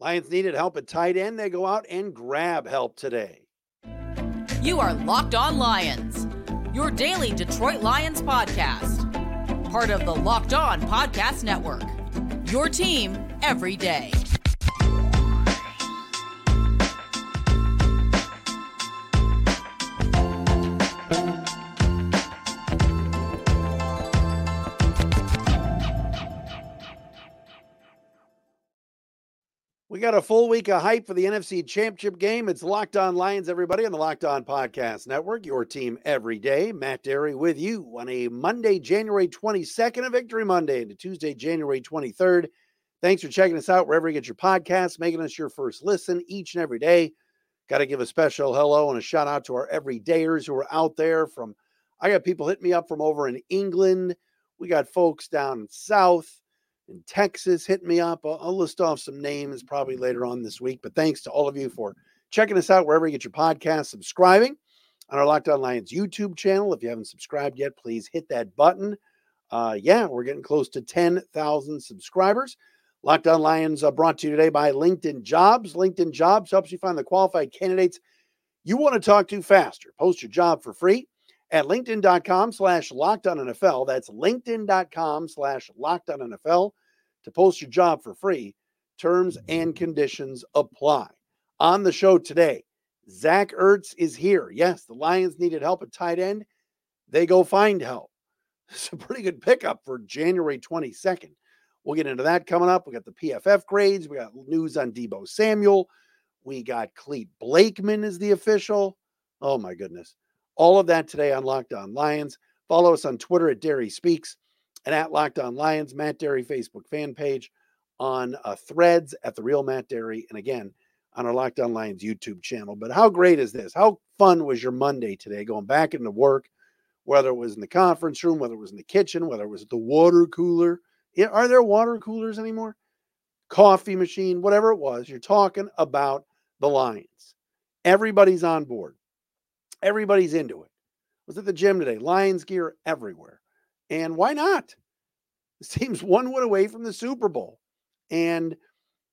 Lions needed help at tight end. They go out and grab help today. You are Locked On Lions, your daily Detroit Lions podcast. Part of the Locked On Podcast Network. Your team every day. We got a full week of hype for the NFC Championship game. It's Locked On Lions, everybody, on the Locked On Podcast Network. Your team every day. Matt Dery with you on a Monday, January 22nd, a Victory Monday, and a Tuesday, January 23rd. Thanks for checking us out wherever you get your podcasts, making us your first listen each and every day. Got to give a special hello and a shout out to our everydayers who are out there. From I got people hitting me up from over in England. We got folks down south in Texas hit me up. I'll, I'll, list off some names probably later on this week. But thanks to all of you for checking us out wherever you get your podcast, subscribing on our Locked On Lions YouTube channel. If you haven't subscribed yet, please hit that button. Uh, yeah, we're getting close to 10,000 subscribers. Locked On Lions uh, brought to you today by LinkedIn Jobs. LinkedIn Jobs helps you find the qualified candidates you want to talk to faster. Post your job for free at linkedin.com slash NFL. That's linkedin.com slash NFL to post your job for free. Terms and conditions apply. On the show today, Zach Ertz is here. Yes, the Lions needed help at tight end. They go find help. It's a pretty good pickup for January 22nd. We'll get into that coming up. We got the PFF grades. We got news on Deebo Samuel. We got Clete Blakeman as the official. Oh my goodness. All of that today on Locked On Lions. Follow us on Twitter at Dery Speaks and at Locked On Lions, Matt Dery Facebook fan page, on uh, threads at The Real Matt Dery, and again on our Locked On Lions YouTube channel. But how great is this? How fun was your Monday today going back into work, whether it was in the conference room, whether it was in the kitchen, whether it was at the water cooler? Are there water coolers anymore? Coffee machine, whatever it was, you're talking about the Lions. Everybody's on board. Everybody's into it. Was at the gym today. Lions gear everywhere. And why not? This team's one win away from the Super Bowl. And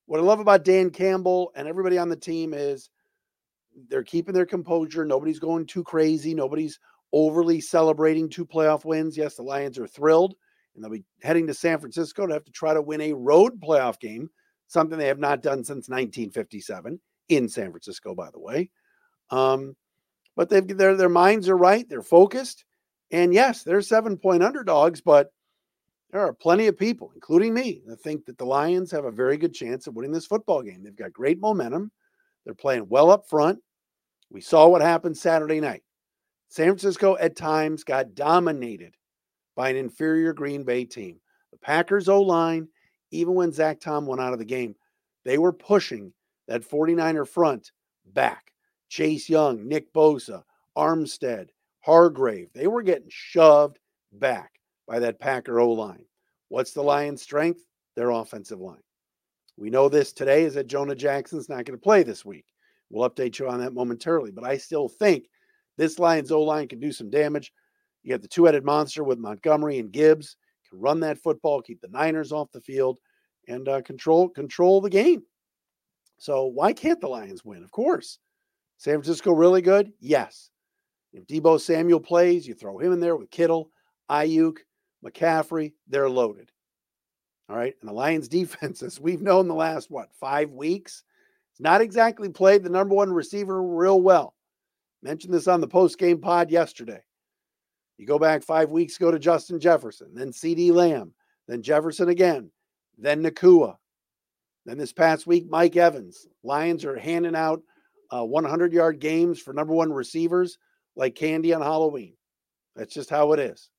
what I love about Dan Campbell and everybody on the team is they're keeping their composure. Nobody's going too crazy. Nobody's overly celebrating two playoff wins. Yes, the Lions are thrilled, and they'll be heading to San Francisco to have to try to win a road playoff game, something they have not done since 1957 in San Francisco, by the way. Um, but they've their their minds are right. They're focused, and yes, they're seven point underdogs, but there are plenty of people, including me, that think that the Lions have a very good chance of winning this football game. They've got great momentum. They're playing well up front. We saw what happened Saturday night. San Francisco at times got dominated by an inferior Green Bay team. The Packers O line, even when Zach Tom went out of the game, they were pushing that 49er front back. Chase Young, Nick Bosa, Armstead, Hargrave, they were getting shoved back by that Packer O line. What's the Lions' strength? Their offensive line. We know this today is that Jonah Jackson's not going to play this week. We'll update you on that momentarily, but I still think this Lions O line can do some damage. You got the two headed monster with Montgomery and Gibbs, can run that football, keep the Niners off the field, and uh, control control the game. So why can't the Lions win? Of course, San Francisco really good? Yes. If Deebo Samuel plays, you throw him in there with Kittle, Aiyuk, McCaffrey, they're loaded. All right. And the Lions defense, as we've known the last, what, five weeks, it's not exactly played the number one receiver real well. Mentioned this on the post game pod yesterday. You go back five weeks ago to Justin Jefferson, then CeeDee Lamb, then Jefferson again, then Nacua. Then this past week, Mike Evans. Lions are handing out uh, 100 yard games for number one receivers like candy on Halloween. That's just how it is.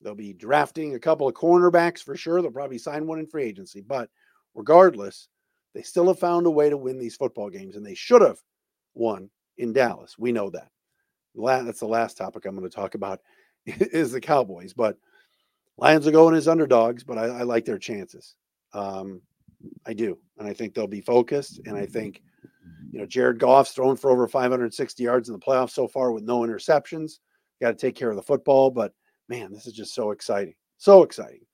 They'll be drafting a couple of cornerbacks for sure. They'll probably sign one in free agency. But regardless, they still have found a way to win these football games, and they should have won in Dallas. We know that. That's the last topic I'm going to talk about is the Cowboys. But Lions are going as underdogs, but I, I like their chances. Um, I do, and I think they'll be focused, and I think you know, Jared Goff's thrown for over 560 yards in the playoffs so far with no interceptions. Got to take care of the football, but man, this is just so exciting. So exciting.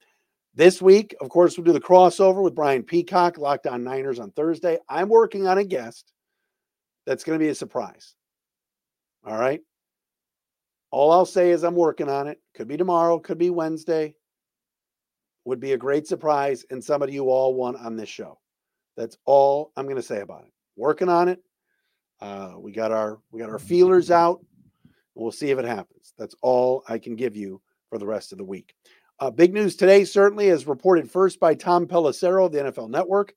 This week, of course, we'll do the crossover with Brian Peacock, Locked On Niners on Thursday. I'm working on a guest that's going to be a surprise. All right. All I'll say is I'm working on it. Could be tomorrow, could be Wednesday. Would be a great surprise and somebody you all want on this show. That's all I'm going to say about it. Working on it. Uh, we got our we got our feelers out. We'll see if it happens. That's all I can give you for the rest of the week. Uh, big news today, certainly, as reported first by Tom Pelissero of the NFL Network.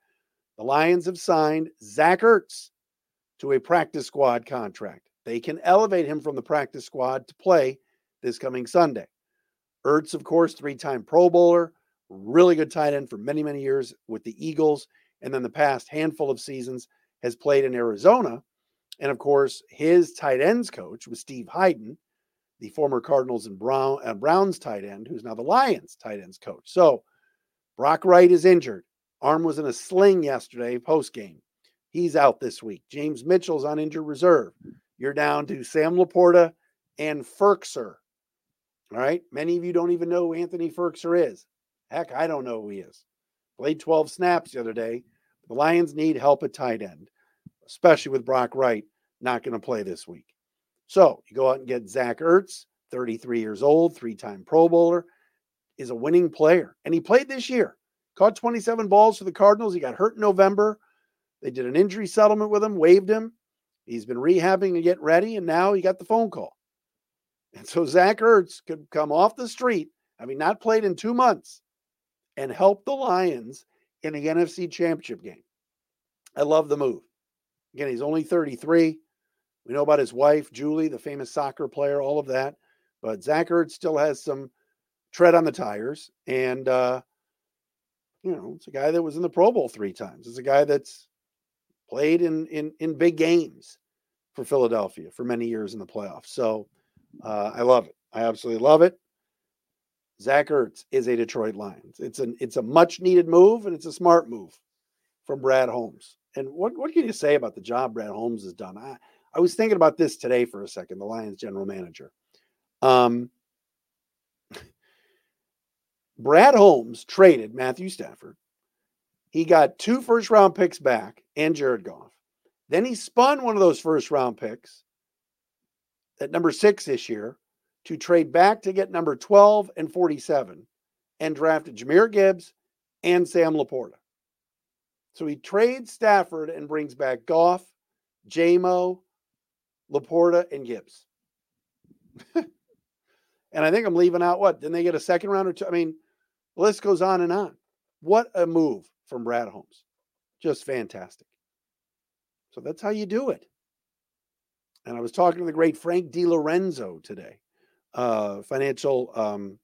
The Lions have signed Zach Ertz to a practice squad contract. They can elevate him from the practice squad to play this coming Sunday. Ertz, of course, three time Pro Bowler, really good tight end for many, many years with the Eagles. And then the past handful of seasons has played in Arizona. And of course, his tight ends coach was Steve Heiden, the former Cardinals and Brown, uh, Browns tight end, who's now the Lions tight ends coach. So Brock Wright is injured. Arm was in a sling yesterday post game. He's out this week. James Mitchell's on injured reserve. You're down to Sam LaPorta and Firkser. All right. Many of you don't even know who Anthony Firkser is. Heck, I don't know who he is. Played 12 snaps the other day. The Lions need help at tight end, especially with Brock Wright not going to play this week. So you go out and get Zach Ertz, 33 years old, three time Pro Bowler, is a winning player. And he played this year, caught 27 balls for the Cardinals. He got hurt in November. They did an injury settlement with him, waived him. He's been rehabbing and getting ready, and now he got the phone call. And so Zach Ertz could come off the street, having not played in two months, and help the Lions in the NFC Championship game. I love the move. Again, he's only 33. We know about his wife, Julie, the famous soccer player, all of that. But Zach still has some tread on the tires. And, uh, you know, it's a guy that was in the Pro Bowl three times. It's a guy that's played in in in big games for Philadelphia for many years in the playoffs. So uh, I love it. I absolutely love it. Zach Ertz is a Detroit Lions. It's an it's a much needed move and it's a smart move from Brad Holmes. And what what can you say about the job Brad Holmes has done? I, I was thinking about this today for a second. The Lions general manager. Um, Brad Holmes traded Matthew Stafford he got two first round picks back and Jared Goff. Then he spun one of those first round picks at number six this year to trade back to get number 12 and 47 and drafted Jahmyr Gibbs and Sam LaPorta. So he trades Stafford and brings back Goff, JMO, LaPorta, and Gibbs. and I think I'm leaving out what? Then they get a second round or two. I mean, the list goes on and on. What a move from Brad Holmes. Just fantastic. So that's how you do it. And I was talking to the great Frank DiLorenzo today, uh, financial um,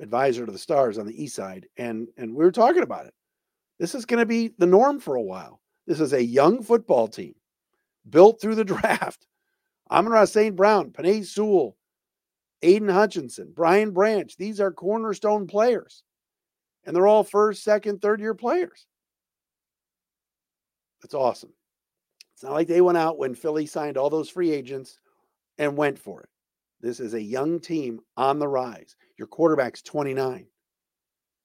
advisor to the Stars on the East Side, and and we were talking about it. This is going to be the norm for a while. This is a young football team built through the draft. Amon-Ra St. Brown, Penei Sewell, Aiden Hutchinson, Brian Branch. These are cornerstone players and they're all first, second, third year players. That's awesome. It's not like they went out when Philly signed all those free agents and went for it. This is a young team on the rise. Your quarterback's 29,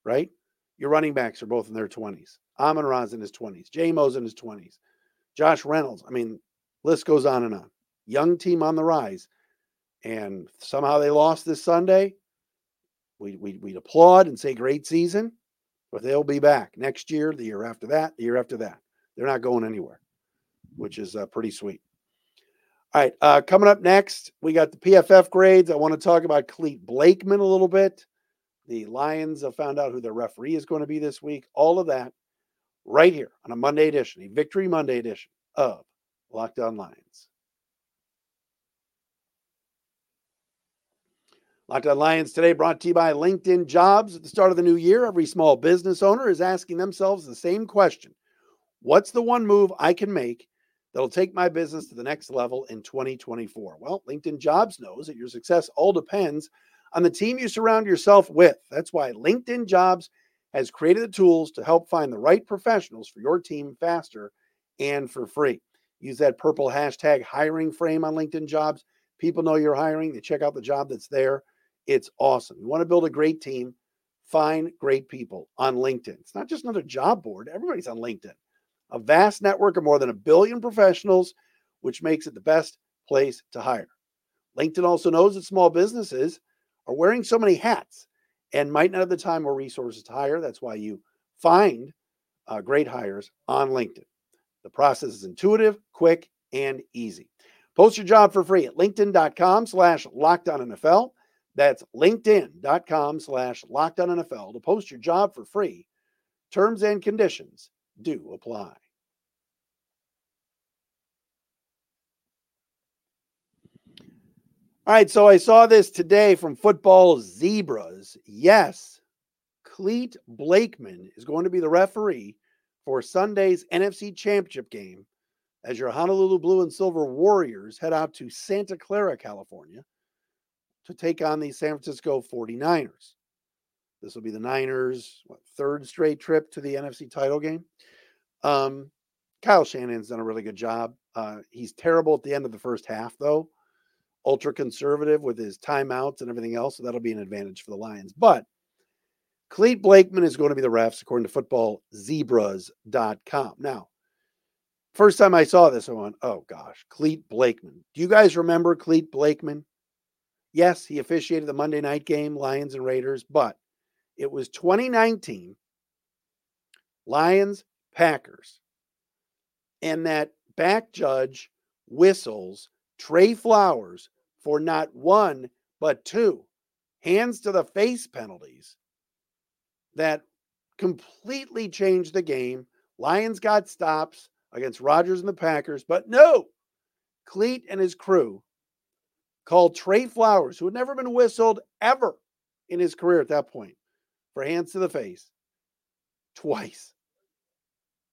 right? Your running backs are both in their 20s. Amon Ra's in his 20s. J-Mo's in his 20s. Josh Reynolds. I mean, list goes on and on. Young team on the rise. And somehow they lost this Sunday we, we, we'd applaud and say great season, but they'll be back next year, the year after that, the year after that. They're not going anywhere, which is uh, pretty sweet. All right, uh, coming up next, we got the PFF grades. I want to talk about Clete Blakeman a little bit. The Lions have found out who their referee is going to be this week. All of that right here on a Monday edition, a Victory Monday edition of Locked On Lions. Locked on Lions today brought to you by LinkedIn Jobs. At the start of the new year, every small business owner is asking themselves the same question What's the one move I can make that'll take my business to the next level in 2024? Well, LinkedIn Jobs knows that your success all depends on the team you surround yourself with. That's why LinkedIn Jobs has created the tools to help find the right professionals for your team faster and for free. Use that purple hashtag hiring frame on LinkedIn Jobs. People know you're hiring, they check out the job that's there. It's awesome. You want to build a great team? find great people on LinkedIn. It's not just another job board, everybody's on LinkedIn. A vast network of more than a billion professionals, which makes it the best place to hire. LinkedIn also knows that small businesses are wearing so many hats and might not have the time or resources to hire. That's why you find uh, great hires on LinkedIn. The process is intuitive, quick, and easy. Post your job for free at linkedin.com slash NFL. That's linkedin.com slash NFL to post your job for free. Terms and conditions do apply. All right, so I saw this today from Football Zebras. Yes, Clete Blakeman is going to be the referee for Sunday's NFC Championship game as your Honolulu Blue and Silver Warriors head out to Santa Clara, California to take on the San Francisco 49ers. This will be the Niners' what, third straight trip to the NFC title game. Um, Kyle Shanahan's done a really good job. Uh, he's terrible at the end of the first half, though ultra conservative with his timeouts and everything else. So that'll be an advantage for the Lions. But Clete Blakeman is going to be the refs, according to footballzebras.com. Now, first time I saw this, I went, oh gosh, Clete Blakeman. Do you guys remember Clete Blakeman? Yes, he officiated the Monday night game, Lions and Raiders, but it was 2019, Lions, Packers. And that back judge whistles Trey Flowers for not one, but two hands to the face penalties that completely changed the game. Lions got stops against Rodgers and the Packers, but no, Clete and his crew called Trey Flowers, who had never been whistled ever in his career at that point, for hands to the face twice.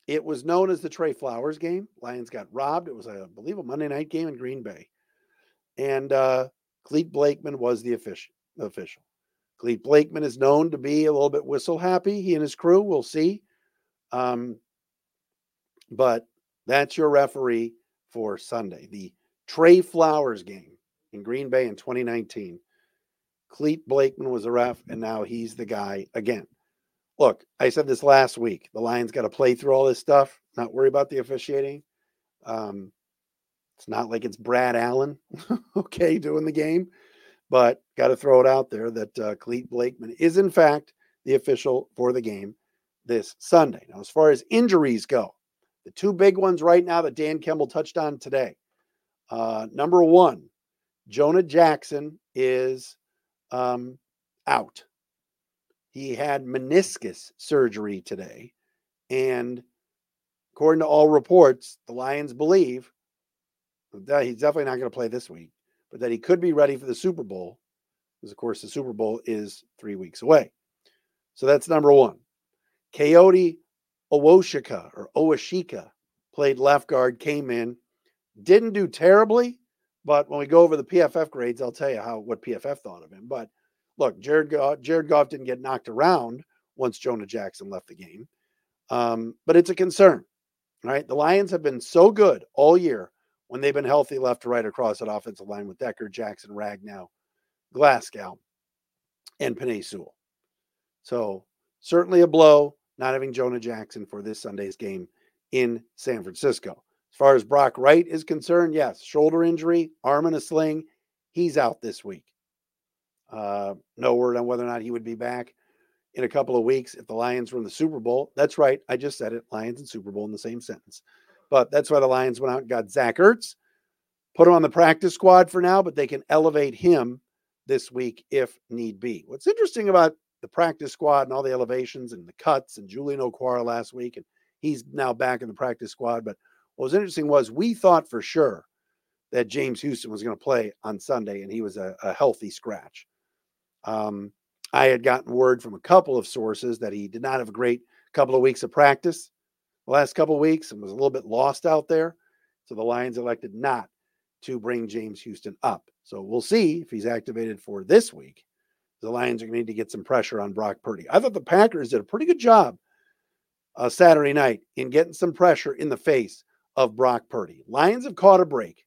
It was known as the Trey Flowers game. Lions got robbed. It was, I believe, a Monday night game in Green Bay and uh, Clete Blakeman was the official. official. Clete Blakeman is known to be a little bit whistle happy. He and his crew, we'll see. Um, but that's your referee for Sunday, the Trey Flowers game in Green Bay in 2019. Clete Blakeman was a ref, and now he's the guy again. Look, I said this last week. The Lions got to play through all this stuff, not worry about the officiating. Um, it's not like it's Brad Allen, okay, doing the game, but got to throw it out there that uh, Clete Blakeman is, in fact, the official for the game this Sunday. Now, as far as injuries go, the two big ones right now that Dan Campbell touched on today. Uh, number one, Jonah Jackson is um, out. He had meniscus surgery today. And according to all reports, the Lions believe that he's definitely not going to play this week, but that he could be ready for the Super Bowl, because of course the Super Bowl is three weeks away. So that's number one. Kayode Owoshika or Owashika played left guard, came in, didn't do terribly, but when we go over the PFF grades, I'll tell you how what PFF thought of him. But look, Jared Goff, Jared Goff didn't get knocked around once Jonah Jackson left the game, um, but it's a concern. Right, the Lions have been so good all year when they've been healthy left to right across that offensive line with Decker, Jackson, Ragnow, Glasgow, and Penei Sewell. So certainly a blow not having Jonah Jackson for this Sunday's game in San Francisco. As far as Brock Wright is concerned, yes, shoulder injury, arm in a sling. He's out this week. Uh, no word on whether or not he would be back in a couple of weeks if the Lions were in the Super Bowl. That's right. I just said it. Lions and Super Bowl in the same sentence. But that's why the Lions went out and got Zach Ertz, put him on the practice squad for now, but they can elevate him this week if need be. What's interesting about the practice squad and all the elevations and the cuts and Julian Okwara last week, and he's now back in the practice squad. But what was interesting was we thought for sure that James Houston was going to play on Sunday, and he was a, a healthy scratch. Um, I had gotten word from a couple of sources that he did not have a great couple of weeks of practice the last couple of weeks and was a little bit lost out there. So the Lions elected not to bring James Houston up. So we'll see if he's activated for this week. The Lions are going to need to get some pressure on Brock Purdy. I thought the Packers did a pretty good job uh, Saturday night in getting some pressure in the face of Brock Purdy. Lions have caught a break.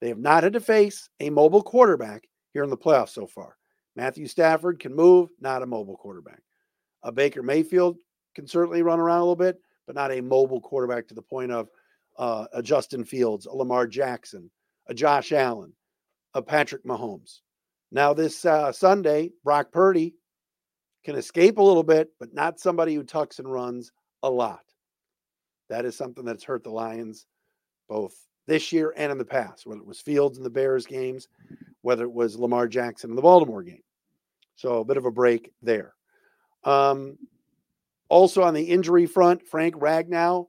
They have not had to face a mobile quarterback here in the playoffs so far. Matthew Stafford can move, not a mobile quarterback. A Baker Mayfield can certainly run around a little bit, but not a mobile quarterback to the point of uh, a Justin Fields, a Lamar Jackson, a Josh Allen, a Patrick Mahomes. Now, this uh, Sunday, Brock Purdy can escape a little bit, but not somebody who tucks and runs a lot. That is something that's hurt the Lions both this year and in the past, whether it was Fields in the Bears games, whether it was Lamar Jackson in the Baltimore game. So a bit of a break there. Um, also on the injury front, Frank Ragnow,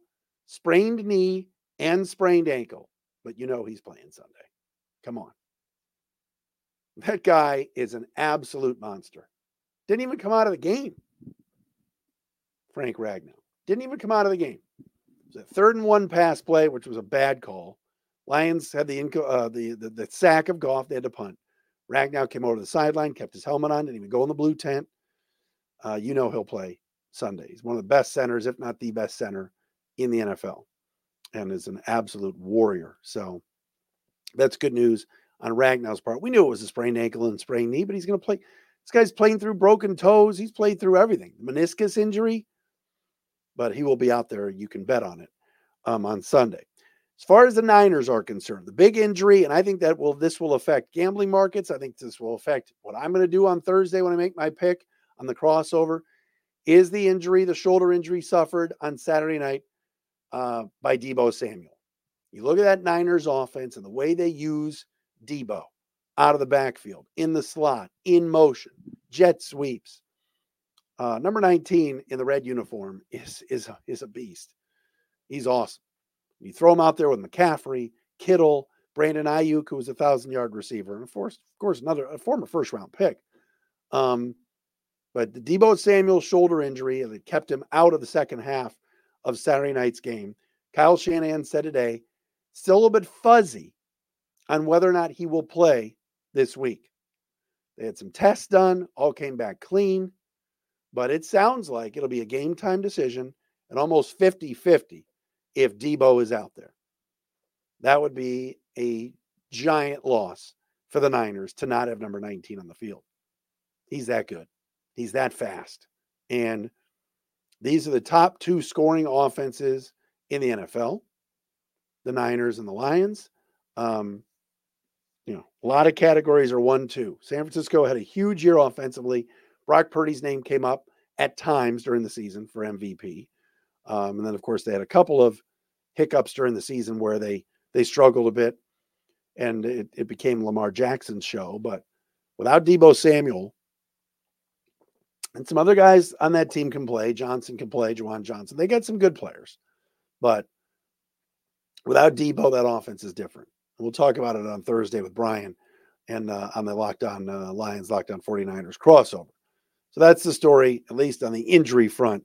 sprained knee and sprained ankle, but you know he's playing Sunday. Come on. That guy is an absolute monster. Didn't even come out of the game. Frank Ragnow didn't even come out of the game. A third and one pass play, which was a bad call. Lions had the, inco- uh, the, the the sack of Goff. They had to punt. Ragnow came over to the sideline, kept his helmet on, didn't even go in the blue tent. Uh, you know he'll play Sunday. He's one of the best centers, if not the best center in the NFL, and is an absolute warrior. So that's good news on Ragnow's part. We knew it was a sprained ankle and sprained knee, but he's going to play. This guy's playing through broken toes. He's played through everything. Meniscus injury, but he will be out there. You can bet on it um, on Sunday. As far as the Niners are concerned, the big injury, and I think that will this will affect gambling markets. I think this will affect what I'm going to do on Thursday when I make my pick on the crossover. Is the injury, the shoulder injury suffered on Saturday night uh, by Deebo Samuel? You look at that Niners offense and the way they use Deebo out of the backfield, in the slot, in motion, jet sweeps. Uh, number 19 in the red uniform is is is a beast. He's awesome. You throw him out there with McCaffrey, Kittle, Brandon Aiyuk, who was a thousand yard receiver, and of course, of course, another a former first round pick. Um, but the Deebo Samuel shoulder injury that kept him out of the second half of Saturday night's game. Kyle Shanahan said today, still a little bit fuzzy on whether or not he will play this week. They had some tests done, all came back clean, but it sounds like it'll be a game time decision and almost 50 50 if Deebo is out there. That would be a giant loss for the Niners to not have number 19 on the field. He's that good. He's that fast. And these are the top two scoring offenses in the NFL the Niners and the Lions. Um, you know, a lot of categories are one, two. San Francisco had a huge year offensively. Brock Purdy's name came up at times during the season for MVP. Um, and then, of course, they had a couple of hiccups during the season where they they struggled a bit, and it, it became Lamar Jackson's show. But without Deebo Samuel and some other guys on that team can play, Johnson can play, Juwan Johnson. They got some good players, but without Deebo, that offense is different. We'll talk about it on Thursday with Brian and uh, on the Locked On uh, Lions, Locked On 49ers crossover. So that's the story, at least on the injury front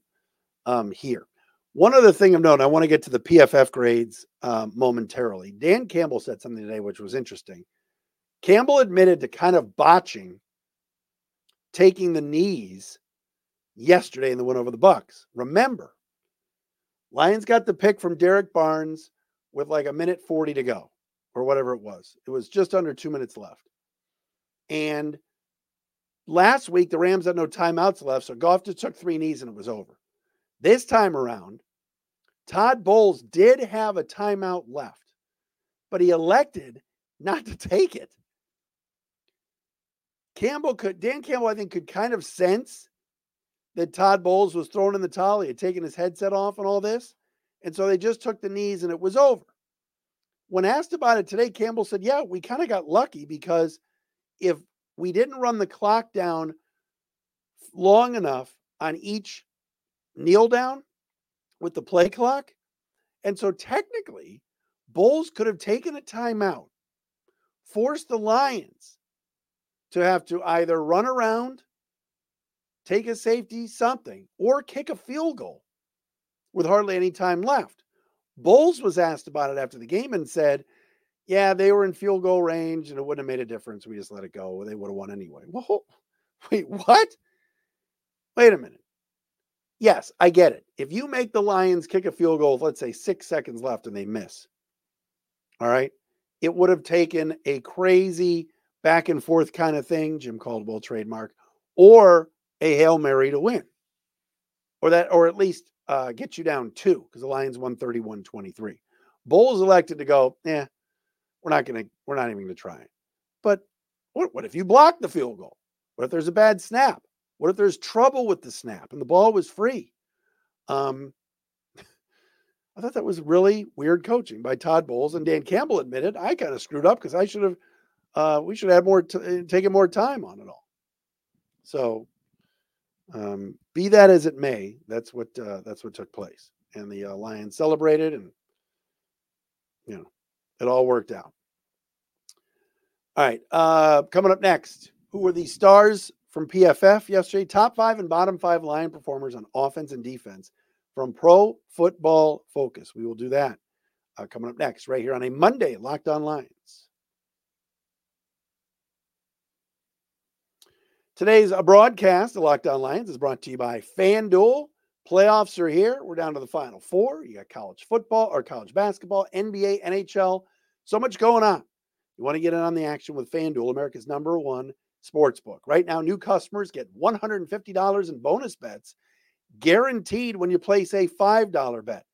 um, here. One other thing of note, I want to get to the PFF grades um, momentarily. Dan Campbell said something today which was interesting. Campbell admitted to kind of botching taking the knees yesterday in the win over the Bucks. Remember, Lions got the pick from Derrick Barnes with like a minute 40 to go or whatever it was. It was just under two minutes left. And last week, the Rams had no timeouts left. So Goff just took three knees and it was over. This time around, Todd Bowles did have a timeout left, but he elected not to take it. Campbell could, Dan Campbell, I think, could kind of sense that Todd Bowles was thrown in the towel. He had taken his headset off and all this. And so they just took the knees and it was over. When asked about it today, Campbell said, Yeah, we kind of got lucky because if we didn't run the clock down long enough on each kneel down with the play clock, and so technically, Bowles could have taken a timeout, forced the Lions to have to either run around, take a safety, something, or kick a field goal with hardly any time left. Bowles was asked about it after the game and said, Yeah, they were in field goal range and it wouldn't have made a difference. We just let it go. They would have won anyway. Well, wait, what? Wait a minute. Yes, I get it. If you make the Lions kick a field goal let's say, six seconds left and they miss, all right, it would have taken a crazy back and forth kind of thing, Jim Caldwell trademark, or a Hail Mary to win. Or that, or at least uh, get you down two because the Lions won 31 23. Bowles elected to go, yeah, we're not going to, we're not even going to try it. But what, what if you block the field goal? What if there's a bad snap? What if there's trouble with the snap and the ball was free? Um, I thought that was really weird coaching by Todd Bowles and Dan Campbell admitted I kind of screwed up because I should have, uh, we should have more t- eh, taken more time on it all. So, um, be that as it may, that's what uh, that's what took place, and the uh, Lions celebrated, and you know, it all worked out. All right, uh, coming up next, who were the stars from PFF yesterday? Top five and bottom five Lion performers on offense and defense from Pro Football Focus. We will do that uh, coming up next, right here on a Monday, Locked On Lions. Today's a broadcast of Locked On Lions is brought to you by FanDuel. Playoffs are here. We're down to the final four. You got college football or college basketball, NBA, NHL. So much going on. You want to get in on the action with FanDuel, America's number one sports book. Right now, new customers get $150 in bonus bets guaranteed when you place a $5 bet.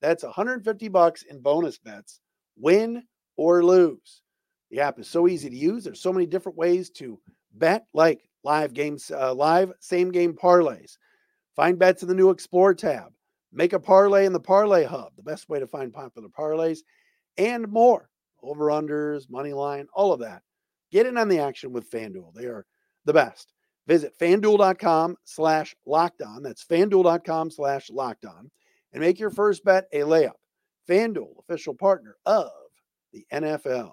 That's 150 bucks in bonus bets, win or lose. The app is so easy to use. There's so many different ways to bet, like live games, uh, live same game parlays. Find bets in the new Explore tab. Make a parlay in the Parlay Hub, the best way to find popular parlays, and more. Over unders, money line, all of that. Get in on the action with FanDuel. They are the best. Visit fanduel.com slash locked on. That's fanduel.com slash locked on. And make your first bet a layup. FanDuel, official partner of the NFL.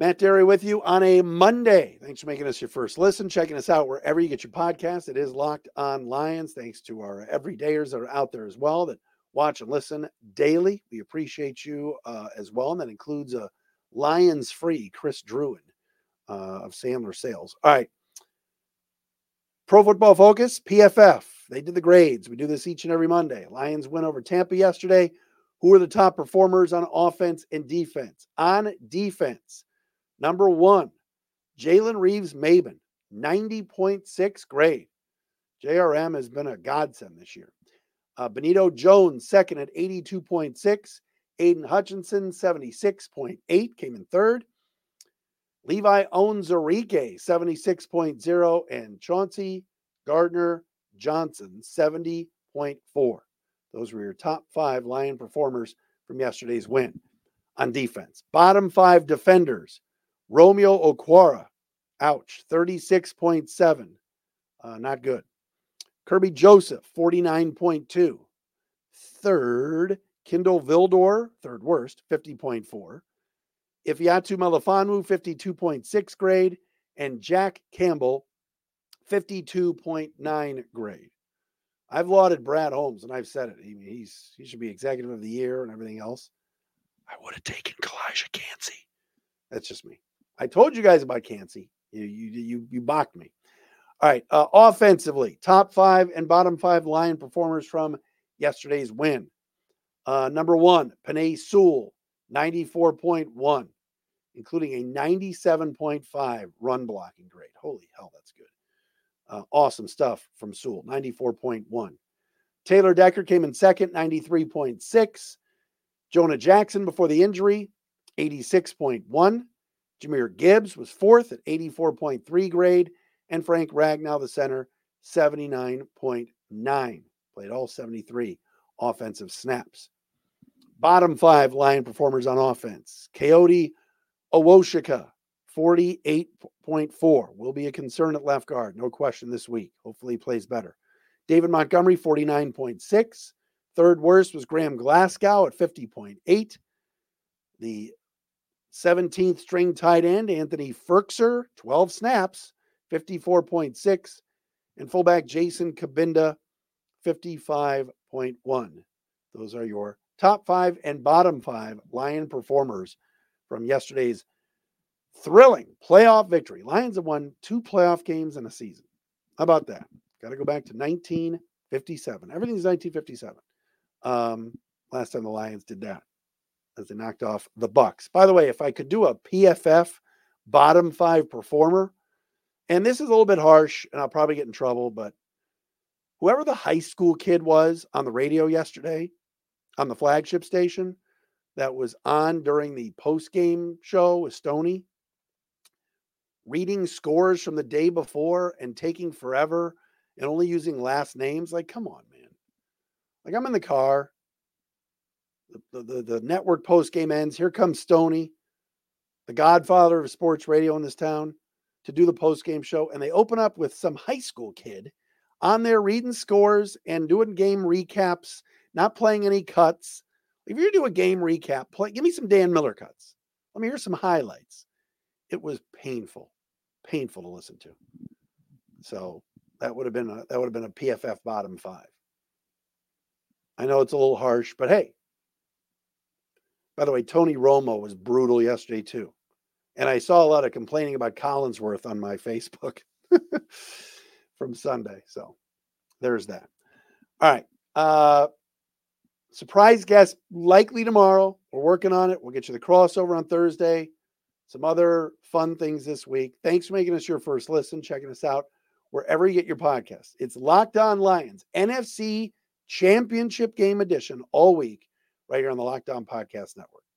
Matt Dery with you on a Monday. Thanks for making us your first listen, checking us out wherever you get your podcast. It is Locked on Lions. Thanks to our everydayers that are out there as well that watch and listen daily. We appreciate you uh, as well. And that includes a Lions free Chris Druin uh, of Sandler Sales. All right. Pro Football Focus, PFF. They did the grades. We do this each and every Monday. Lions win over Tampa yesterday. Who are the top performers on offense and defense? On defense, Number one, Jalen Reeves Maybin, 90.6 grade. JRM has been a godsend this year. Uh, Benito Jones, second at 82.6. Aiden Hutchinson, 76.8, came in third. Levi Onwuzurike, 76.0. And Chauncey Gardner Johnson, 70.4. Those were your top five Lion performers from yesterday's win on defense. Bottom five defenders Romeo Okwara, ouch, 36.7. Uh, not good. Kerby Joseph, 49.2. Third, Kindle Vildor, third worst, 50.4. Ifeatu Melifonwu, 52.6 grade. And Jack Campbell, 52.9 grade. I've lauded Brad Holmes and I've said it. He, he's he should be executive of the year and everything else. I would have taken Calijah Kancey. That's just me. I told you guys about Kancey. You you you, you balked me. All right. Uh, offensively, top five and bottom five Lion performers from yesterday's win. Uh, number one, Penei Sewell, 94.1, including a 97.5 run blocking grade. Holy hell, that's good. Uh, awesome stuff from Sewell, 94.1. Taylor Decker came in second, 93.6. Jonah Jackson before the injury, 86.1. Jahmyr Gibbs was fourth at 84.3 grade, and Frank Ragnow, the center, 79.9. Played all 73 offensive snaps. Bottom five line performers on offense. Kayode Awosika, 48.4. Will be a concern at left guard, no question this week. Hopefully he plays better. David Montgomery, 49.6. Third worst was Graham Glasgow at 50.8. The 17th string tight end Anthony Firkser, 12 snaps, 54.6. And fullback Jason Cabinda, 55.1. Those are your top five and bottom five Lion performers from yesterday's thrilling playoff victory. Lions have won two playoff games in a season. How about that? Got to go back to 1957. Everything's 1957. Um, last time the Lions did that. As they knocked off the Bucks. By the way, if I could do a PFF bottom five performer, and this is a little bit harsh, and I'll probably get in trouble, but whoever the high school kid was on the radio yesterday on the flagship station that was on during the post game show with Stony, reading scores from the day before and taking forever and only using last names. Like, come on, man. Like, I'm in the car. The, the, the network post game ends. Here comes Stony, the godfather of sports radio in this town, to do the post game show. And they open up with some high school kid on there reading scores and doing game recaps, not playing any cuts. If you do a game recap, play give me some Dan Miller cuts. Let me hear some highlights. It was painful, painful to listen to. So that would have been a, that would have been a PFF bottom five. I know it's a little harsh, but hey. By the way, Tony Romo was brutal yesterday too, and I saw a lot of complaining about Collinsworth on my Facebook from Sunday. So there's that. All right. Uh, surprise guest likely tomorrow. We're working on it. We'll get you the crossover on Thursday. Some other fun things this week. Thanks for making us your first listen, checking us out wherever you get your podcast. It's Locked On Lions, NFC Championship Game Edition all week, right here on the Locked On Podcast Network.